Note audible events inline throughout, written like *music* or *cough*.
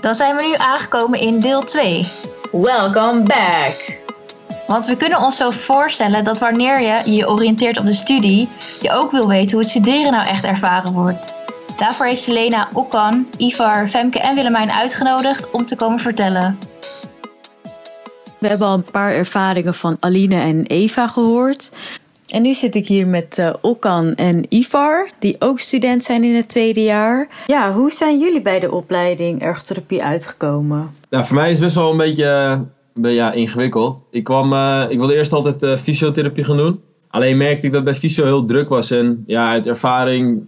Dan zijn we nu aangekomen in deel 2. Welcome back! Want we kunnen ons zo voorstellen dat wanneer je je oriënteert op de studie, je ook wil weten hoe het studeren nou echt ervaren wordt. Daarvoor heeft Selena Okan, Ivar, Femke en Willemijn uitgenodigd om te komen vertellen. We hebben al een paar ervaringen van Aline en Eva gehoord. En nu zit ik hier met uh, Okan en Ivar, die ook student zijn in het tweede jaar. Ja, hoe zijn jullie bij de opleiding ergotherapie uitgekomen? Nou, voor mij is het best wel een beetje, uh, ja, ingewikkeld. Ik, kwam, uh, ik wilde eerst altijd fysiotherapie gaan doen. Alleen merkte ik dat bij fysio heel druk was. En ja, uit ervaring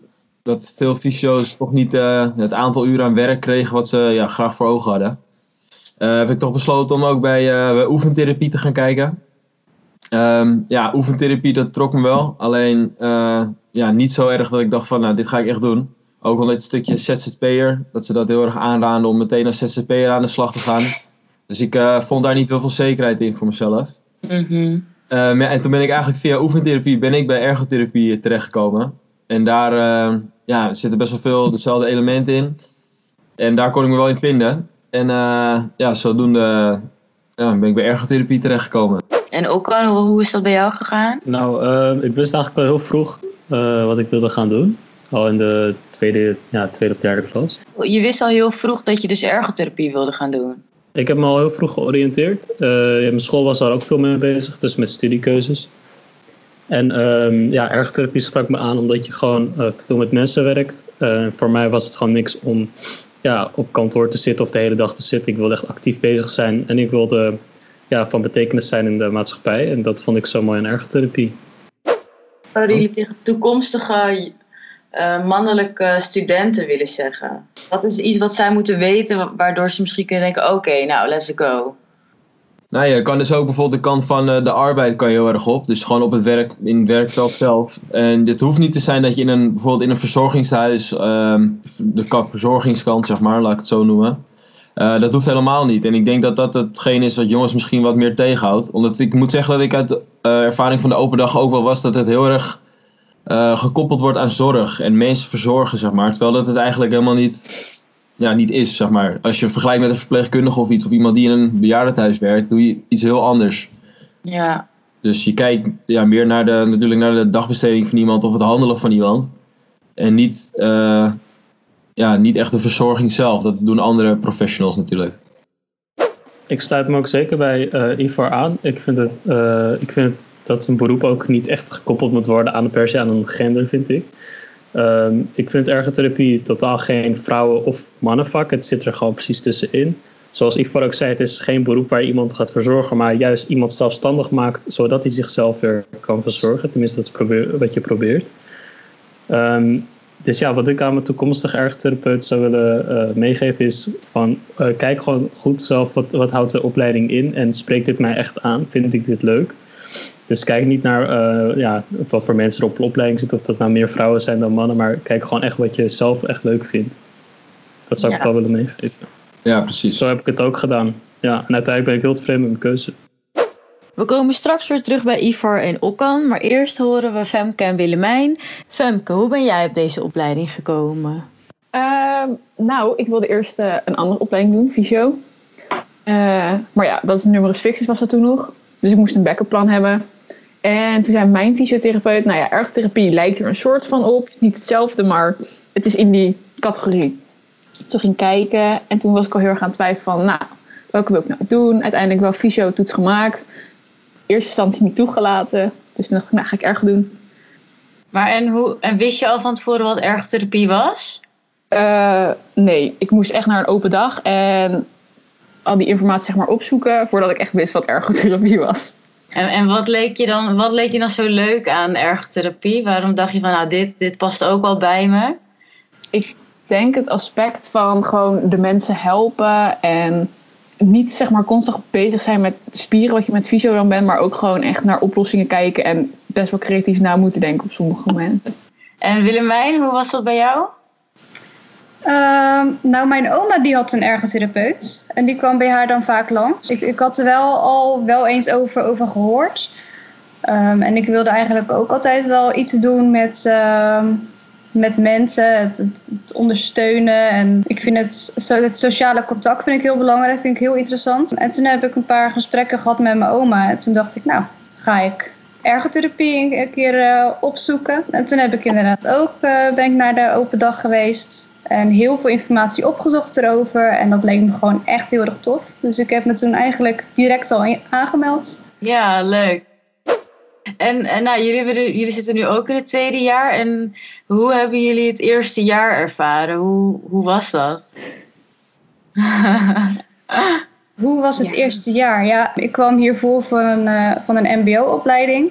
dat veel fysio's toch niet het aantal uren aan werk kregen wat ze ja, graag voor ogen hadden. heb ik toch besloten om ook bij, bij oefentherapie te gaan kijken. Um, ja, oefentherapie, dat trok me wel. Alleen uh, ja, niet zo erg dat ik dacht van, nou, dit ga ik echt doen. Ook al dit stukje ZZP'er, dat ze dat heel erg aanraden om meteen als ZZP'er aan de slag te gaan. Dus ik uh, vond daar niet heel veel zekerheid in voor mezelf. Mm -hmm. um, en toen ben ik eigenlijk via oefentherapie ben ik bij ergotherapie terechtgekomen. En daar uh, ja, zitten best wel veel dezelfde elementen in. En daar kon ik me wel in vinden. En ja, zodoende ben ik bij ergotherapie terechtgekomen. En ook al, hoe is dat bij jou gegaan? Nou, uh, ik wist eigenlijk al heel vroeg uh, wat ik wilde gaan doen. Al in de tweede, ja, tweede of derde klas. Je wist al heel vroeg dat je dus ergotherapie wilde gaan doen? Ik heb me al heel vroeg georiënteerd. Uh, mijn school was daar ook veel mee bezig, dus met studiekeuzes. En um, ja, ergotherapie sprak me aan omdat je gewoon veel met mensen werkt. voor mij was het gewoon niks om ja, op kantoor te zitten of de hele dag te zitten. Ik wilde echt actief bezig zijn en ik wilde ja, van betekenis zijn in de maatschappij. En dat vond ik zo mooi in ergotherapie. Zouden jullie tegen toekomstige uh, mannelijke studenten willen zeggen? Wat is iets wat zij moeten weten waardoor ze misschien kunnen denken: oké, nou, let's go. Nou, je kan dus ook bijvoorbeeld de kant van uh, de arbeid kan je heel erg op. Dus gewoon op het werk, in het werkveld zelf. En dit hoeft niet te zijn dat je in een, bijvoorbeeld in een verzorgingshuis, um, de verzorgingskant zeg maar, laat ik het zo noemen. Uh, dat hoeft helemaal niet. En ik denk dat dat hetgeen is wat jongens misschien wat meer tegenhoudt. Omdat ik moet zeggen dat ik uit de uh, ervaring van de open dag ook wel was dat het heel erg uh, gekoppeld wordt aan zorg en mensen verzorgen, zeg maar. Terwijl dat het eigenlijk helemaal niet, ja, niet is, zeg maar. Als je vergelijkt met een verpleegkundige of iets, of iemand die in een bejaardentehuis werkt, doe je iets heel anders. Ja. Dus je kijkt ja, meer naar de, natuurlijk naar de dagbesteding van iemand of het handelen van iemand. En niet ja, niet echt de verzorging zelf. Dat doen andere professionals natuurlijk. Ik sluit me ook zeker bij uh, Ivar aan. Ik vind, het, uh, ik vind dat een beroep ook niet echt gekoppeld moet worden aan, per se aan een gender, vind ik. Um, ik vind ergotherapie totaal geen vrouwen- of mannenvak. Het zit er gewoon precies tussenin. Zoals Ivar ook zei, het is geen beroep waar iemand gaat verzorgen, maar juist iemand zelfstandig maakt, zodat hij zichzelf weer kan verzorgen. Tenminste, dat is wat je probeert. Um, dus ja, wat ik aan mijn toekomstige ergotherapeut zou willen uh, meegeven is van uh, kijk gewoon goed zelf wat, wat houdt de opleiding in en spreekt dit mij echt aan? Vind ik dit leuk? Dus kijk niet naar uh, ja, wat voor mensen er op de opleiding zitten, of dat nou meer vrouwen zijn dan mannen, maar kijk gewoon echt wat je zelf echt leuk vindt. Dat zou ik wel willen meegeven. Ja, precies. Zo heb ik het ook gedaan. Ja, en uiteindelijk ben ik heel tevreden met mijn keuze. We komen straks weer terug bij Ivar en Okan, maar eerst horen we Femke en Willemijn. Femke, hoe ben jij op deze opleiding gekomen? Uh, nou, ik wilde eerst uh, een andere opleiding doen, fysio. Uh, maar ja, dat is numerus fixus was dat toen nog. Dus ik moest een backup plan hebben. En toen zei mijn fysiotherapeut, nou ja, ergotherapie lijkt er een soort van op. Niet hetzelfde, maar het is in die categorie. Toen ging kijken en toen was ik al heel erg aan het twijfelen van, nou, welke wil ik nou doen? Uiteindelijk wel fysio-toets gemaakt eerste instantie niet toegelaten. Dus toen dacht ik, nou ga ik erg doen. Maar en, hoe, en wist je al van tevoren wat ergotherapie was? Uh, nee, ik moest echt naar een open dag en al die informatie zeg maar opzoeken voordat ik echt wist wat ergotherapie was. En, en wat, leek je dan, wat leek je dan zo leuk aan ergotherapie? Waarom dacht je van nou dit, dit past ook wel bij me? Ik denk het aspect van gewoon de mensen helpen en niet zeg maar constant bezig zijn met spieren wat je met fysio dan bent, maar ook gewoon echt naar oplossingen kijken en best wel creatief na moeten denken op sommige momenten. En Willemijn, hoe was dat bij jou? Uh, nou, mijn oma die had een ergotherapeut en die kwam bij haar dan vaak langs. Ik, ik had er wel al wel eens over, over gehoord. Um, en ik wilde eigenlijk ook altijd wel iets doen met, uh, met mensen, het, ondersteunen. En ik vind het, het sociale contact vind ik heel belangrijk, vind ik heel interessant. En toen heb ik een paar gesprekken gehad met mijn oma. En toen dacht ik, nou, ga ik ergotherapie een, keer eh, opzoeken. En toen heb ik inderdaad ook, eh, ben ik naar de open dag geweest. En heel veel informatie opgezocht erover. En dat leek me gewoon echt heel erg tof. Dus ik heb me toen eigenlijk direct al aangemeld. Ja, leuk. En, en nou, jullie, jullie zitten nu ook in het tweede jaar. En hoe hebben jullie het eerste jaar ervaren? Hoe, hoe was dat? *laughs* Hoe was het Ja. eerste jaar? Ja, ik kwam hiervoor van een, eh, van een MBO-opleiding.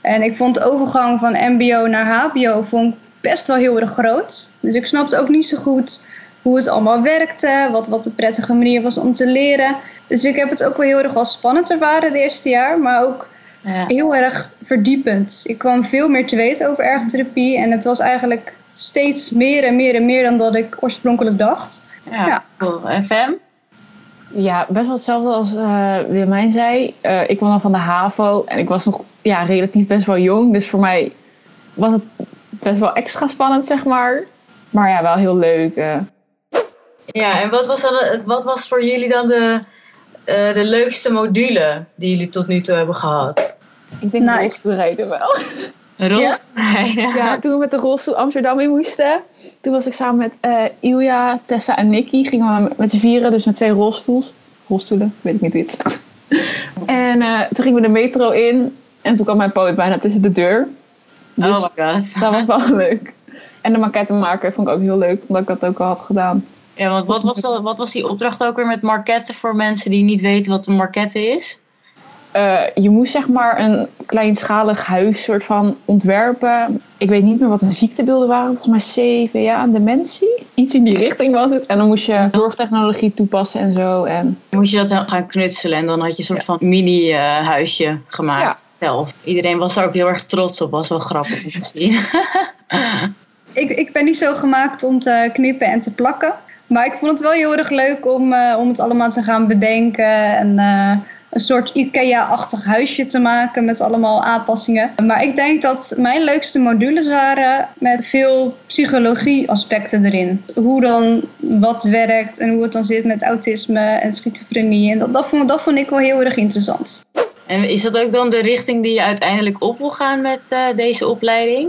En ik vond de overgang van MBO naar HBO vond ik best wel heel erg groot. Dus ik snapte ook niet zo goed hoe het allemaal werkte, wat, wat de prettige manier was om te leren. Dus ik heb het ook wel heel erg als spannend ervaren het eerste jaar, maar ook ja. heel erg verdiepend. Ik kwam veel meer te weten over ergotherapie en het was eigenlijk steeds meer en meer en meer dan dat ik oorspronkelijk dacht. Ja, Ja. cool. En Fem? Ja, best wel hetzelfde als eh Willemijn zei. Eh, ik kwam dan van de HAVO en ik was nog ja, relatief best wel jong. Dus voor mij was het best wel extra spannend, zeg maar. Maar ja, wel heel leuk. eh. Ja, en wat was, dan, het- wat was voor jullie dan de, eh, de leukste module die jullie tot nu toe hebben gehad? Ik denk Nou, nou, rolstoelrijden wel. Een rolstoel? Ja. Ja, toen we met de rolstoel Amsterdam in moesten. Toen was ik samen met eh, Ilja, Tessa en Nicky. Gingen we met- z'n vieren, dus met twee rolstoels. Rolstoelen, weet ik niet hoe het *laughs* En eh, toen gingen we de metro in. En toen kwam mijn poot bijna tussen de deur. Dus Oh my god. dat was wel *laughs* leuk. En de maquette maken vond ik ook heel leuk, omdat ik dat ook al had gedaan. Ja, want wat was, dat, wat was die opdracht ook weer met marketten voor mensen die niet weten wat een markette is? Eh, je moest zeg maar een kleinschalig huis soort van ontwerpen. Ik weet niet meer wat de ziektebeelden waren. Volgens mij CVA en dementie. Iets in die richting was het. En dan moest je zorgtechnologie toepassen en zo. En Moest je dat dan gaan knutselen en dan had je een soort van mini-huisje gemaakt zelf. Iedereen was daar ook heel erg trots op, was wel grappig om te zien. *laughs* Ik, ik ben niet zo gemaakt om te knippen en te plakken. Maar ik vond het wel heel erg leuk om, eh, om het allemaal te gaan bedenken. En eh, een soort IKEA-achtig huisje te maken met allemaal aanpassingen. Maar ik denk dat mijn leukste modules waren met veel psychologie-aspecten erin. Hoe dan wat werkt en hoe het dan zit met autisme en schizofrenie. En dat, dat, vond, ik wel heel erg interessant. En is dat ook dan de richting die je uiteindelijk op wil gaan met eh, deze opleiding?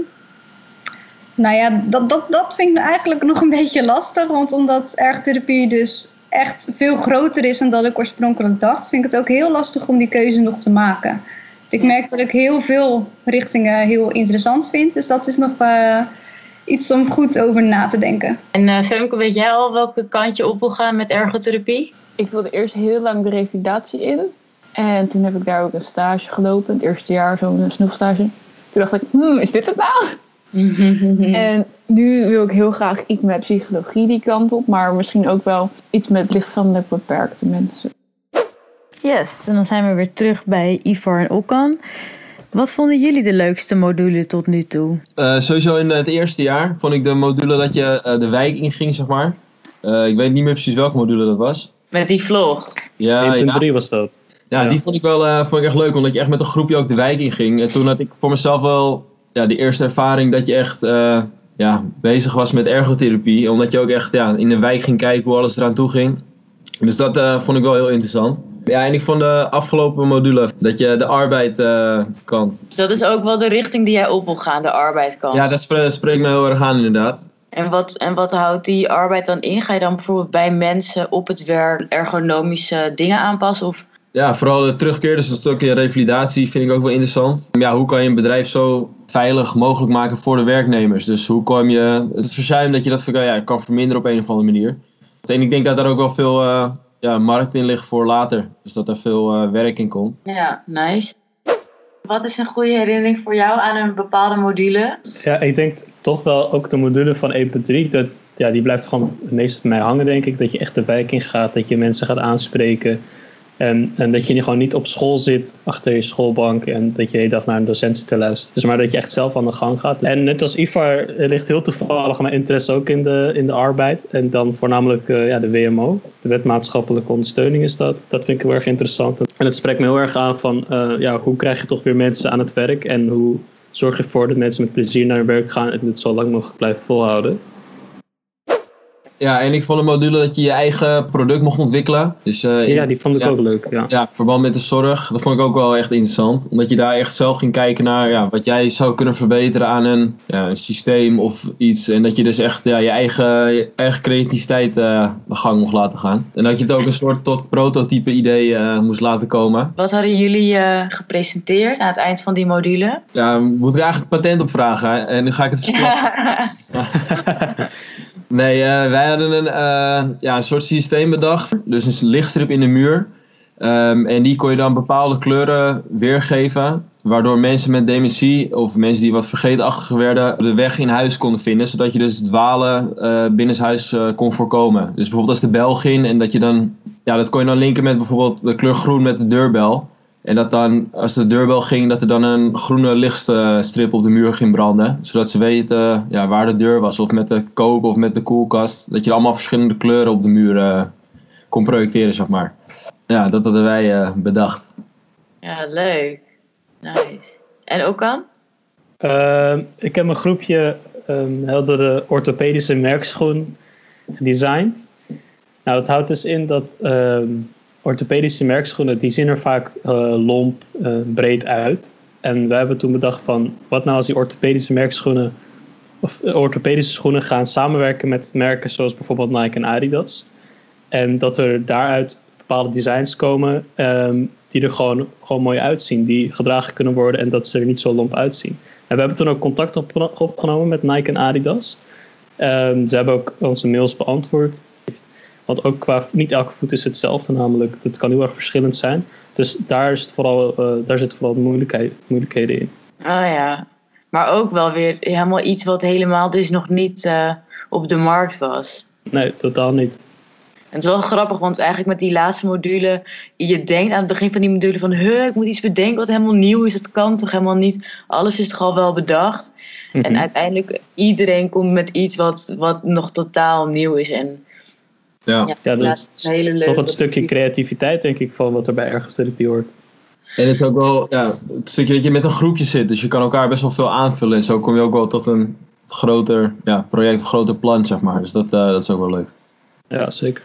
Nou ja, dat, dat, dat vind ik eigenlijk nog een beetje lastig. Want omdat ergotherapie dus echt veel groter is dan dat ik oorspronkelijk dacht, vind ik het ook heel lastig om die keuze nog te maken. Ik merk dat ik heel veel richtingen heel interessant vind. Dus dat is nog eh, iets om goed over na te denken. En eh, Femke, weet jij al welke kant je op wil gaan met ergotherapie? ik wilde eerst heel lang de revalidatie in. En toen heb ik daar ook een stage gelopen. Het eerste jaar zo'n snoegstage. Toen dacht ik, hmm, is dit het nou? En nu wil ik heel graag iets met psychologie die kant op, maar misschien ook wel iets met lichtverstandelijk beperkte mensen. Yes, en dan zijn we weer terug bij Ivar en Okan. Wat vonden jullie de leukste module tot nu toe? Eh, sowieso in het eerste jaar vond ik de module dat je eh, de wijk inging, zeg maar. Eh, ik weet niet meer precies welke module dat was. Met die vlog. Ja, 1.3 ja. was dat. ja, Ja. die vond ik wel eh, vond ik echt leuk, omdat je echt met een groepje ook de wijk inging. En toen had ik voor mezelf wel ja, de eerste ervaring dat je echt eh, ja, bezig was met ergotherapie. Omdat je ook echt ja, in de wijk ging kijken hoe alles eraan toe ging. Dus dat eh, vond ik wel heel interessant. Ja, en ik vond de afgelopen module dat je de arbeid eh, kant. Dus dat is ook wel de richting die jij op wil gaan, de arbeidskant. Ja, dat spre- spreekt me heel erg aan inderdaad. En, wat, en wat houdt die arbeid dan in? Ga je dan bijvoorbeeld bij mensen op het werk ergonomische dingen aanpassen? Of Ja, vooral de terugkeer, dus een stukje revalidatie vind ik ook wel interessant. Ja, hoe kan je een bedrijf zo veilig mogelijk maken voor de werknemers? Dus hoe kom je het verzuim dat je dat ja, kan verminderen op een of andere manier? En ik denk dat daar ook wel veel eh, ja, markt in ligt voor later. Dus dat er veel eh, werk in komt. ja, nice. Wat is een goede herinnering voor jou aan een bepaalde module? Ja, ik denk toch wel ook de module van 1.3. Dat, ja, die blijft gewoon het meest bij mij hangen, denk ik. Dat je echt de wijk in gaat, dat je mensen gaat aanspreken. En, en dat je gewoon niet op school zit, achter je schoolbank. En dat je de hele dag naar een docent zit te luisteren. Dus maar dat je echt zelf aan de gang gaat. En net als Ivar ligt heel toevallig mijn interesse ook in de, in de arbeid. En dan voornamelijk eh, ja, de WMO. De wet maatschappelijke ondersteuning is dat. Dat vind ik heel erg interessant. En het spreekt me heel erg aan van eh, ja, hoe krijg je toch weer mensen aan het werk. En hoe zorg je ervoor dat mensen met plezier naar hun werk gaan en het zo lang mogelijk blijven volhouden. Ja, en ik vond een module dat je je eigen product mocht ontwikkelen. Dus, uh, ja, die vond ik ja, ook leuk. Ja. ja, verband met de zorg. Dat vond ik ook wel echt interessant. Omdat je daar echt zelf ging kijken naar ja, wat jij zou kunnen verbeteren aan een, ja, een systeem of iets. En dat je dus echt ja, je, eigen, je eigen creativiteit uh, de gang mocht laten gaan. En dat je het ook een soort tot prototype idee uh, moest laten komen. Wat hadden jullie gepresenteerd aan het eind van die module? Ja, moet ik eigenlijk patent op vragen. En nu ga ik het *laughs* verklappen. *laughs* Nee, uh, wij hadden een, uh, ja, een soort systeem bedacht. Dus een lichtstrip in de muur. Um, en die kon je dan bepaalde kleuren weergeven. Waardoor mensen met dementie of mensen die wat vergeetachtig werden, de weg in huis konden vinden. Zodat je dus dwalen uh, binnenshuis kon voorkomen. Dus bijvoorbeeld als de bel ging en dat je dan. Ja, dat kon je dan linken met bijvoorbeeld de kleur groen met de deurbel. En dat dan, als de deurbel ging, dat er dan een groene lichtstrip op de muur ging branden. Zodat ze weten ja, waar de deur was. Of met de kook of met de koelkast. Dat je allemaal verschillende kleuren op de muur uh, kon projecteren, zeg maar. Ja, dat hadden wij uh, bedacht. Ja, leuk. Nice. En ook aan? Uh, ik heb een groepje um, hadden de orthopedische merkschoen gedesigned. Nou, dat houdt dus in dat... Um, orthopedische merkschoenen, die zien er vaak uh, lomp, uh, breed uit. En we hebben toen bedacht van, wat nou als die orthopedische merkschoenen, of orthopedische schoenen gaan samenwerken met merken zoals bijvoorbeeld Nike en Adidas. En dat er daaruit bepaalde designs komen um, die er gewoon, gewoon mooi uitzien, die gedragen kunnen worden en dat ze er niet zo lomp uitzien. En we hebben toen ook contact op, opgenomen met Nike en Adidas. Um, ze hebben ook onze mails beantwoord. Want ook qua, niet elke voet is hetzelfde, namelijk. Het kan heel erg verschillend zijn. Dus daar, is het vooral, uh, daar zitten vooral moeilijkheid, moeilijkheden in. Oh ja, maar ook wel weer helemaal iets wat helemaal dus nog niet uh, op de markt was. Nee, totaal niet. En het is wel grappig, want eigenlijk met die laatste module, je denkt aan het begin van die module van, huh, ik moet iets bedenken wat helemaal nieuw is. Dat kan toch helemaal niet. Alles is toch al wel bedacht. En uiteindelijk, iedereen komt met iets wat, wat nog totaal nieuw is. En ja, ja, ja dat is een toch een stukje creativiteit, denk ik, van wat er bij ergotherapie hoort. En het is ook wel ja, het stukje dat je met een groepje zit, dus je kan elkaar best wel veel aanvullen. En zo kom je ook wel tot een groter ja, project, een groter plan, zeg maar. Dus dat, uh, dat is ook wel leuk. Ja, zeker.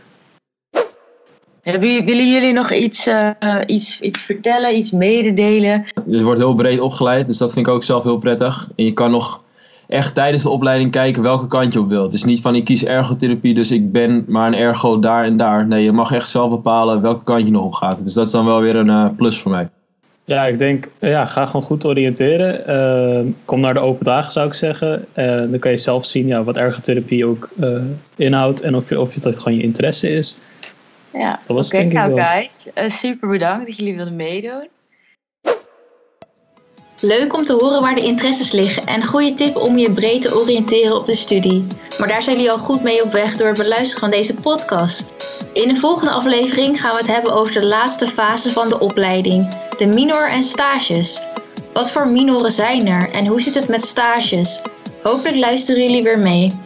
Willen jullie nog iets, uh, iets, iets vertellen, iets mededelen? Je wordt heel breed opgeleid, dus dat vind ik ook zelf heel prettig. En je kan nog echt tijdens de opleiding kijken welke kant je op wilt. Het is niet van ik kies ergotherapie, dus ik ben maar een ergo daar en daar. Nee, je mag echt zelf bepalen welke kant je nog op gaat. Dus dat is dan wel weer een uh, plus voor mij. Ja, ik denk, ja, ga gewoon goed oriënteren. Uh, kom naar de open dagen, zou ik zeggen. En uh, dan kan je zelf zien ja, wat ergotherapie ook uh, inhoudt en of, je, of dat gewoon je interesse is. Ja, oké, okay, nou kijk, super bedankt dat jullie wilden meedoen. Leuk om te horen waar de interesses liggen en goede tip om je breed te oriënteren op de studie. Maar daar zijn jullie al goed mee op weg door het beluisteren van deze podcast. In de volgende aflevering gaan we het hebben over de laatste fase van de opleiding, de minor en stages. Wat voor minoren zijn er en hoe zit het met stages? Hopelijk luisteren jullie weer mee.